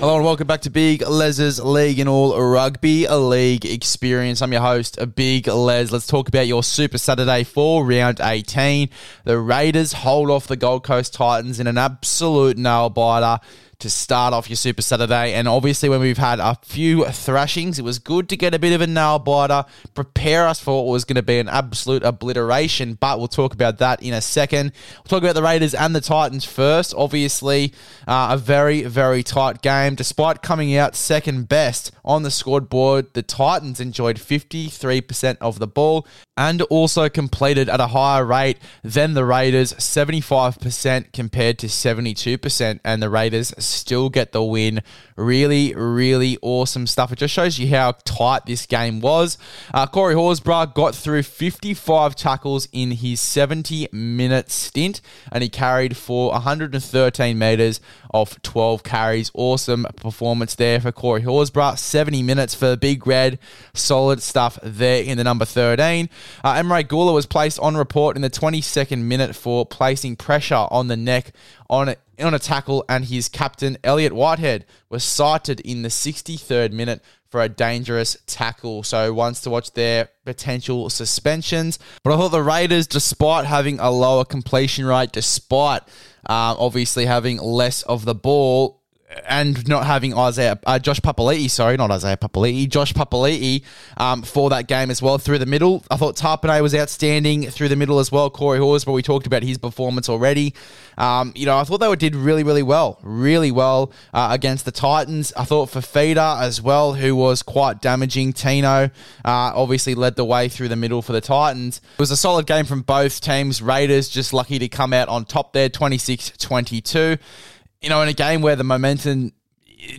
Hello and welcome back to Big Les's League and All Rugby League Experience. I'm your host, Big Les. Let's talk about your Super Saturday for round 18. The Raiders hold off the Gold Coast Titans in an absolute nail biter to start off your Super Saturday. And obviously, when we've had a few thrashings, it was good to get a bit of a nail biter, prepare us for what was going to be an absolute obliteration. But we'll talk about that in a second. We'll talk about the Raiders and the Titans first. Obviously, uh, a very, very tight game. Despite coming out second best on the scoreboard, the Titans enjoyed 53% of the ball and also completed at a higher rate than the Raiders, 75% compared to 72%. And the Raiders still get the win. Really, really awesome stuff. It just shows you how tight this game was. Uh, Corey Horsburgh got through 55 tackles in his 70 minute stint and he carried for 113 metres of 12 carries. Awesome performance there for Corey Horsburgh. 70 minutes for the Big Red. Solid stuff there in the number 13. Uh, Emre Guler was placed on report in the 22nd minute for placing pressure on the neck on on a tackle, and his captain, Elliot Whitehead, was cited in the 63rd minute for a dangerous tackle. So, once to watch their potential suspensions. But I thought the Raiders, despite having a lower completion rate, despite um, obviously having less of the ball, and not having Isaiah, uh, Josh Papali'i, sorry, not Isaiah Papali'i, Josh Papali'i um, for that game as well through the middle. I thought Tapine was outstanding through the middle as well. Corey Hawes, but we talked about his performance already. Um, you know, I thought they did really, really well, really well uh, against the Titans. I thought Fifita as well, who was quite damaging. Tino uh, obviously led the way through the middle for the Titans. It was a solid game from both teams. Raiders just lucky to come out on top there, 26 22 you know, in a game where the momentum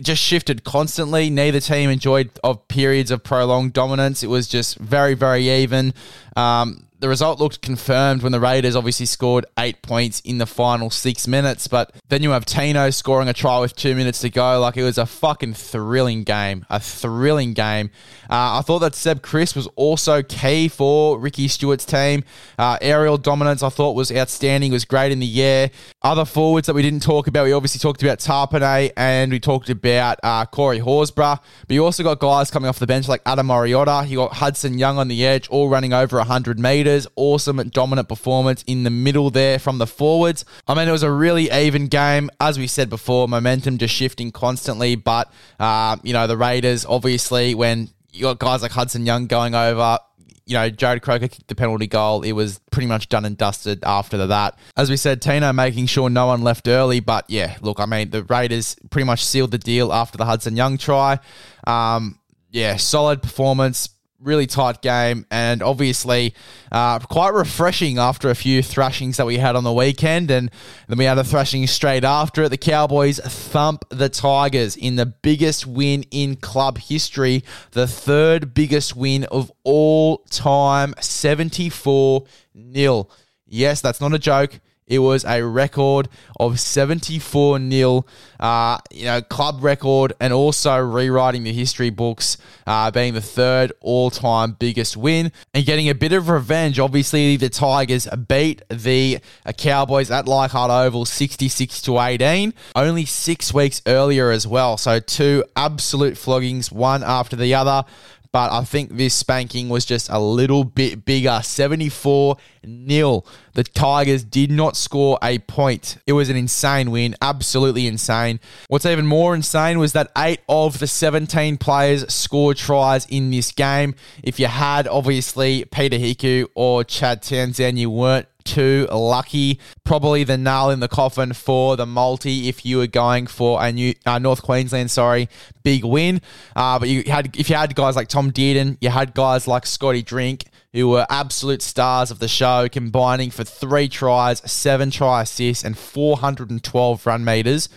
just shifted constantly. Neither team enjoyed of periods of prolonged dominance. It was just very, very even. Um, the result looked confirmed when the Raiders obviously scored eight points in the final six minutes. But then you have Tino scoring a try with two minutes to go. Like it was a fucking thrilling game. A thrilling game. Uh, I thought that Seb Kris was also key for Ricky Stuart's team. Uh, aerial dominance I thought was outstanding. Was great in the air. Other forwards that we didn't talk about, we obviously talked about Tapine and we talked about uh, Corey Horsburgh. But you also got guys coming off the bench like Ata Mariota. You got Hudson Young on the edge, all running over 100 metres Awesome, dominant performance in the middle there from the forwards. I mean, it was a really even game. As we said before, momentum just shifting constantly. But, uh, you know, the Raiders, obviously, when you got guys like Hudson Young going over, you know, Jarrod Croker kicked the penalty goal. It was pretty much done and dusted after that. As we said, Tino making sure no one left early. But yeah, look, I mean, the Raiders pretty much sealed the deal after the Hudson Young try. Um, yeah, solid performance really tight game and obviously uh, quite refreshing after a few thrashings that we had on the weekend. And then we had a thrashing straight after it. The cowboys thump the tigers in the biggest win in club history. The third biggest win of all time 74 nil. Yes that's not a joke it was a record of 74 0, uh, you know, club record, and also rewriting the history books, uh, being the third all time biggest win and getting a bit of revenge. Obviously, the Tigers beat the Cowboys at Leichhardt Oval 66 to 18, only six weeks earlier as well. So, two absolute floggings, one after the other but I think this spanking was just a little bit bigger. 74 nil. The Tigers did not score a point. It was an insane win, absolutely insane. What's even more insane was that eight of the 17 players scored tries in this game. If you had, obviously, Peter Hiku or Chad Townsend, you weren't too lucky. Probably the nail in the coffin for the multi if you were going for a new uh, North Queensland, sorry, big win. Uh, but you had if you had guys like Tom Dearden, you had guys like Scotty Drink who were absolute stars of the show, combining for three tries, seven try assists, and 412 run meters.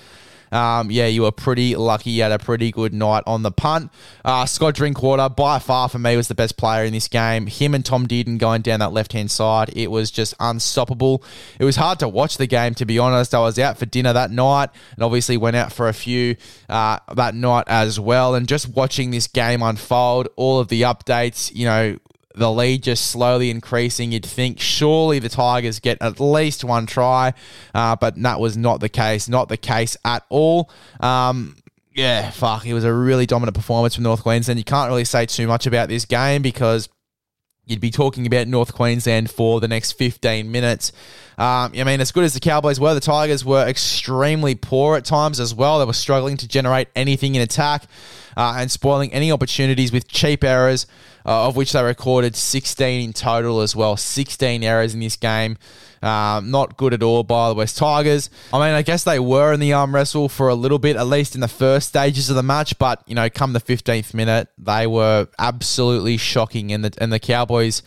Um, yeah, you were pretty lucky. You had a pretty good night on the punt. Uh, Scott Drinkwater, by far for me, was the best player in this game. Him and Tom Dearden going down that left hand side, it was just unstoppable. It was hard to watch the game, to be honest. I was out for dinner that night and obviously went out for a few uh, that night as well. And just watching this game unfold, all of the updates, you know, the lead just slowly increasing. You'd think surely the Tigers get at least one try, uh, but that was not the case. Not the case at all. Um, yeah, fuck. It was a really dominant performance from North Queensland. You can't really say too much about this game because you'd be talking about North Queensland for the next 15 minutes. Um, I mean, as good as the Cowboys were, the Tigers were extremely poor at times as well. They were struggling to generate anything in attack uh, and spoiling any opportunities with cheap errors, uh, of which they recorded 16 in total as well. 16 errors in this game. Um, not good at all by the West Tigers. I mean, I guess they were in the arm wrestle for a little bit, at least in the first stages of the match. But you know, come the 15th minute, they were absolutely shocking, and the and the Cowboys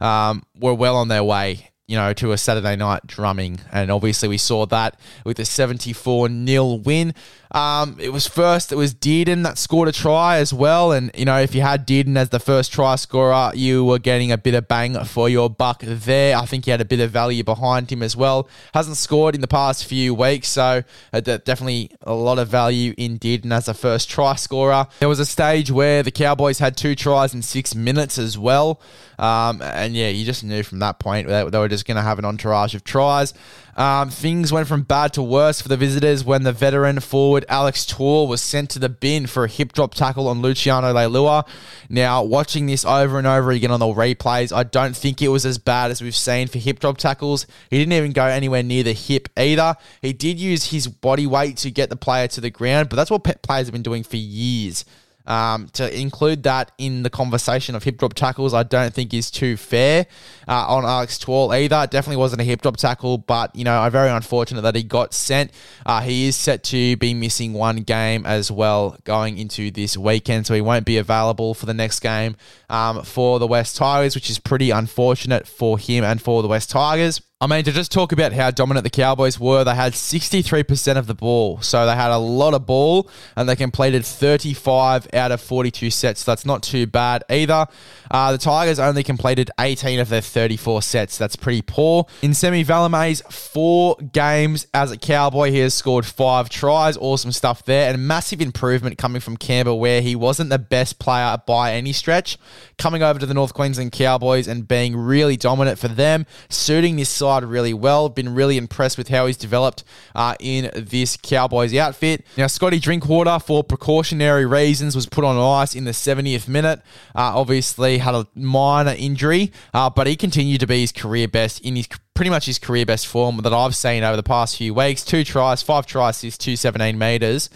um, were well on their way you know, to a Saturday night drumming. And obviously, we saw that with a 74 0 win. Um, it was first, it was Dearden that scored a try as well. And, you know, if you had Dearden as the first try scorer, you were getting a bit of bang for your buck there. I think he had a bit of value behind him as well. Hasn't scored in the past few weeks, so uh, definitely a lot of value in Dearden as a first try scorer. There was a stage where the Cowboys had two tries in six minutes as well. Um, and yeah, you just knew from that point that they were just going to have an entourage of tries. Um, things went from bad to worse for the visitors when the veteran forward Alex Twal was sent to the bin for a hip drop tackle on Luciano Leilua. Now, watching this over and over again on the replays, I don't think it was as bad as we've seen for hip drop tackles. He didn't even go anywhere near the hip either. He did use his body weight to get the player to the ground, but that's what players have been doing for years. Um, to include that in the conversation of hip drop tackles, I don't think is too fair uh, on Alex Twal either. It definitely wasn't a hip drop tackle, but you know, I'm very unfortunate that he got sent. Uh, he is set to be missing one game as well going into this weekend, so he won't be available for the next game um, for the West Tigers, which is pretty unfortunate for him and for the West Tigers. I mean, to just talk about how dominant the Cowboys were, they had 63% of the ball. So they had a lot of ball and they completed 35 out of 42 sets. So that's not too bad either. Uh, the Tigers only completed 18 of their 34 sets. That's pretty poor. In Semi Valemei's four games as a Cowboy, he has scored five tries. Awesome stuff there. And massive improvement coming from Canberra, where he wasn't the best player by any stretch. Coming over to the North Queensland Cowboys and being really dominant for them, suiting this side really well. Been really impressed with how he's developed uh, in this Cowboys outfit. Now, Scotty Drinkwater, for precautionary reasons, was put on ice in the 70th minute. Uh, obviously, had a minor injury, uh, but he continued to be his career best in his pretty much his career best form that I've seen over the past few weeks. Two tries, five tries, two 217 meters.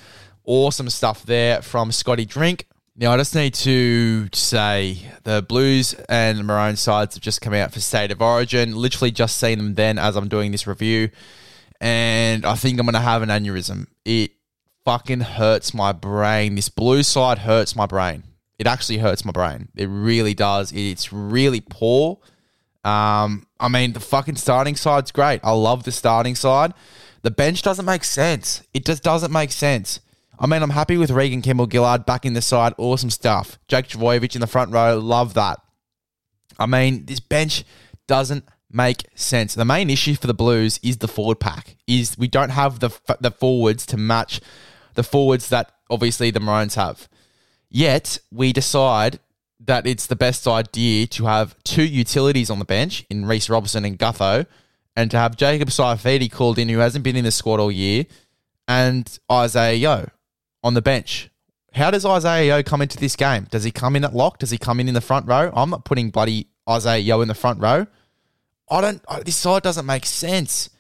Awesome stuff there from Scotty Drink. Now, I just need to say the Blues and Maroon sides have just come out for State of Origin. Literally just seen them then as I'm doing this review. And I think I'm going to have an aneurysm. It fucking hurts my brain. This blue side hurts my brain. It actually hurts my brain. It really does. It's really poor. Um, I mean, the fucking starting side's great. I love the starting side. The bench doesn't make sense. It just doesn't make sense. I mean, I'm happy with Reagan Campbell Gillard back in the side. Awesome stuff. Jake Trbojevic in the front row. Love that. I mean, this bench doesn't make sense. The main issue for the Blues is the forward pack. Is we don't have the the forwards to match the forwards that obviously the Maroons have. Yet we decide that it's the best idea to have two utilities on the bench in Reece Robson and Gutho, and to have Jacob Saifiti called in who hasn't been in the squad all year, and Isaiah Yeo on the bench. How does Isaiah Yeo come into this game? Does he come in at lock? Does he come in in the front row? I'm not putting bloody Isaiah Yeo in the front row. I don't. This side doesn't make sense.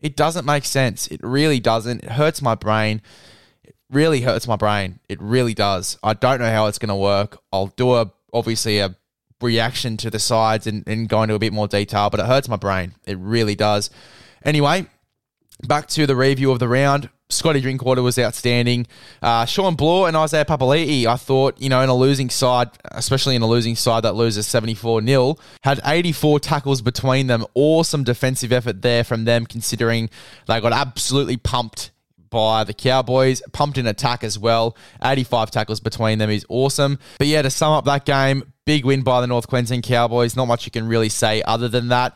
It doesn't make sense. It really doesn't. It hurts my brain. Really hurts my brain. It really does. I don't know how it's going to work. I'll do a obviously a reaction to the sides and, and go into a bit more detail, but it hurts my brain. It really does. Anyway, back to the review of the round. Scotty Drinkwater was outstanding. Uh, Shawn Blore and Isaiah Papali'i, I thought, you know, in a losing side, especially in a losing side that loses 74 0, had 84 tackles between them. Awesome defensive effort there from them, considering they got absolutely pumped by the Cowboys. Pumped in attack as well. 85 tackles between them is awesome. But yeah, to sum up that game, big win by the North Queensland Cowboys. Not much you can really say other than that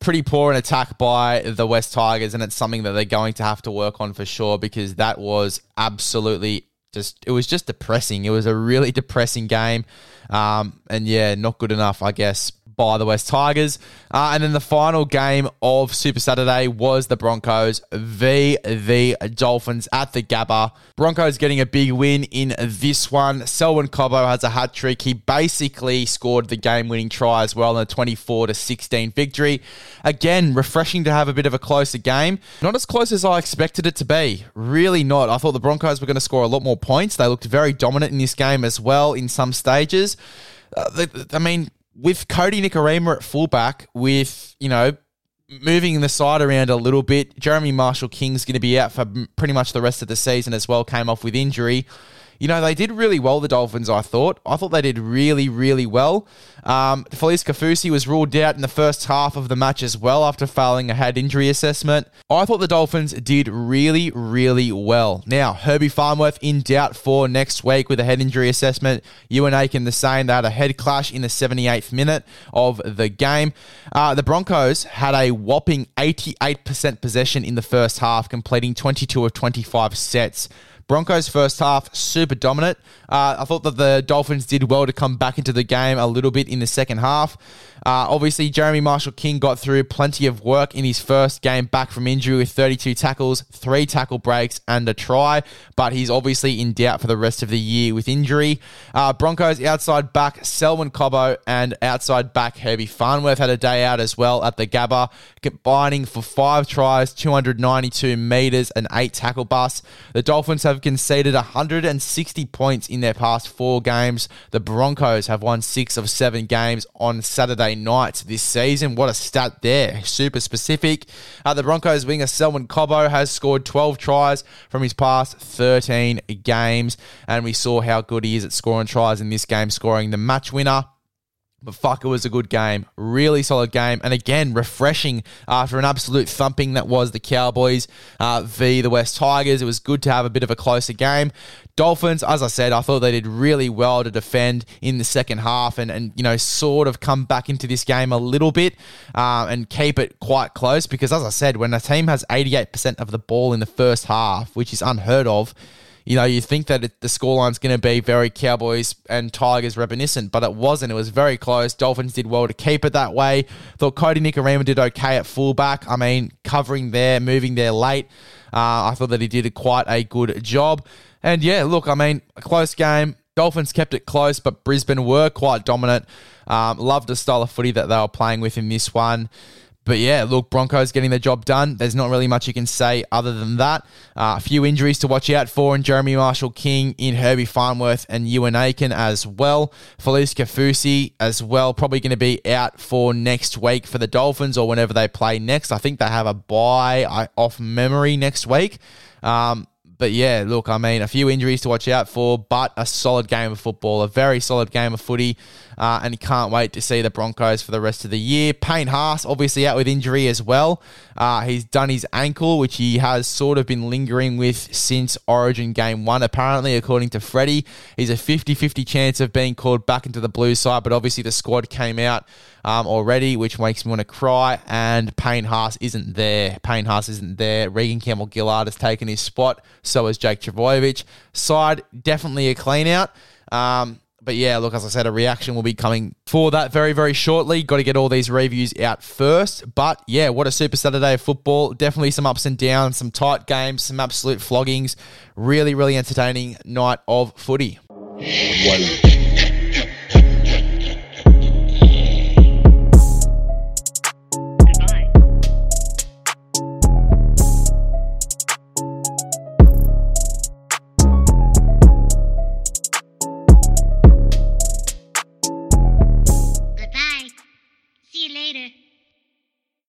pretty poor in attack by the West Tigers, and it's something that they're going to have to work on for sure because that was absolutely just it was just depressing. It was a really depressing game, um, and yeah, not good enough, I guess, by the West Tigers. Uh, and then the final game of Super Saturday was the Broncos v the Dolphins at the Gabba. Broncos getting a big win in this one. Selwyn Cobbo has a hat trick. He basically scored the game winning try as well in a 24 to 16 victory. Again, refreshing to have a bit of a closer game. Not as close as I expected it to be. Really not. I thought the Broncos were going to score a lot more points. They looked very dominant in this game as well in some stages. Uh, I mean, with Kodi Nikorima at fullback, with, you know, moving the side around a little bit, Jeremy Marshall King's going to be out for pretty much the rest of the season as well, came off with injury you know, they did really well, the Dolphins, I thought. I thought they did really, really well. Um, Felise Kaufusi was ruled out in the first half of the match as well after failing a head injury assessment. I thought the Dolphins did really, really well. Now, Herbie Farnworth in doubt for next week with a head injury assessment. Euan Aitken the same. They had a head clash in the 78th minute of the game. Uh, the Broncos had a whopping 88% possession in the first half, completing 22 of 25 sets. Broncos first half super dominant. Uh, I thought that the Dolphins did well to come back into the game a little bit in the second half. Uh, obviously, Jeremy Marshall King got through plenty of work in his first game back from injury with 32 tackles, three tackle breaks, and a try, but he's obviously in doubt for the rest of the year with injury. Uh, Broncos outside back Selwyn Cobbo and outside back Herbie Farnworth had a day out as well at the Gabba, combining for five tries, 292 metres, and eight tackle busts. The Dolphins have conceded 160 points in their past four games. The Broncos have won six of seven games on Saturday night this season. What a stat there. Super specific. Uh, the Broncos winger Selwyn Cobbo has scored 12 tries from his past 13 games, and we saw how good he is at scoring tries in this game, scoring the match winner. But fuck, it was a good game. Really solid game. And again, refreshing after an absolute thumping that was the Cowboys uh, v. the West Tigers. It was good to have a bit of a closer game. Dolphins, as I said, I thought they did really well to defend in the second half and, and you know, sort of come back into this game a little bit uh, and keep it quite close. Because, as I said, when a team has 88% of the ball in the first half, which is unheard of, you know, you think that it, the scoreline's going to be very Cowboys and Tigers reminiscent, but it wasn't. It was very close. Dolphins did well to keep it that way. Thought Kodi Nikorima did okay at fullback. I mean, covering there, moving there late. Uh, I thought that he did a, quite a good job. And yeah, look, I mean, a close game. Dolphins kept it close, but Brisbane were quite dominant. Um, loved the style of footy that they were playing with in this one. But yeah, look, Broncos getting the job done. There's not really much you can say other than that. Uh, a few injuries to watch out for in Jeremy Marshall King, in Herbie Farnworth, and Euan Aitken as well. Felise Kaufusi as well, probably going to be out for next week for the Dolphins or whenever they play next. I think they have a bye off memory next week. Um, but yeah, look, I mean, a few injuries to watch out for, but a solid game of football, a very solid game of footy, uh, and can't wait to see the Broncos for the rest of the year. Payne Haas, obviously out with injury as well. Uh, he's done his ankle, which he has sort of been lingering with since Origin Game 1, apparently, according to Freddie. He's a 50 50 chance of being called back into the blue side, but obviously the squad came out um, already, which makes me want to cry. And Payne Haas isn't there. Payne Haas isn't there. Reagan Campbell Gillard has taken his spot. So has Jake Trbojevic. Side definitely a clean out. Um, but yeah, look, as I said, a reaction will be coming for that very, very shortly. Got to get all these reviews out first. But yeah, what a super Saturday of football. Definitely some ups and downs, some tight games, some absolute floggings. Really, really entertaining night of footy.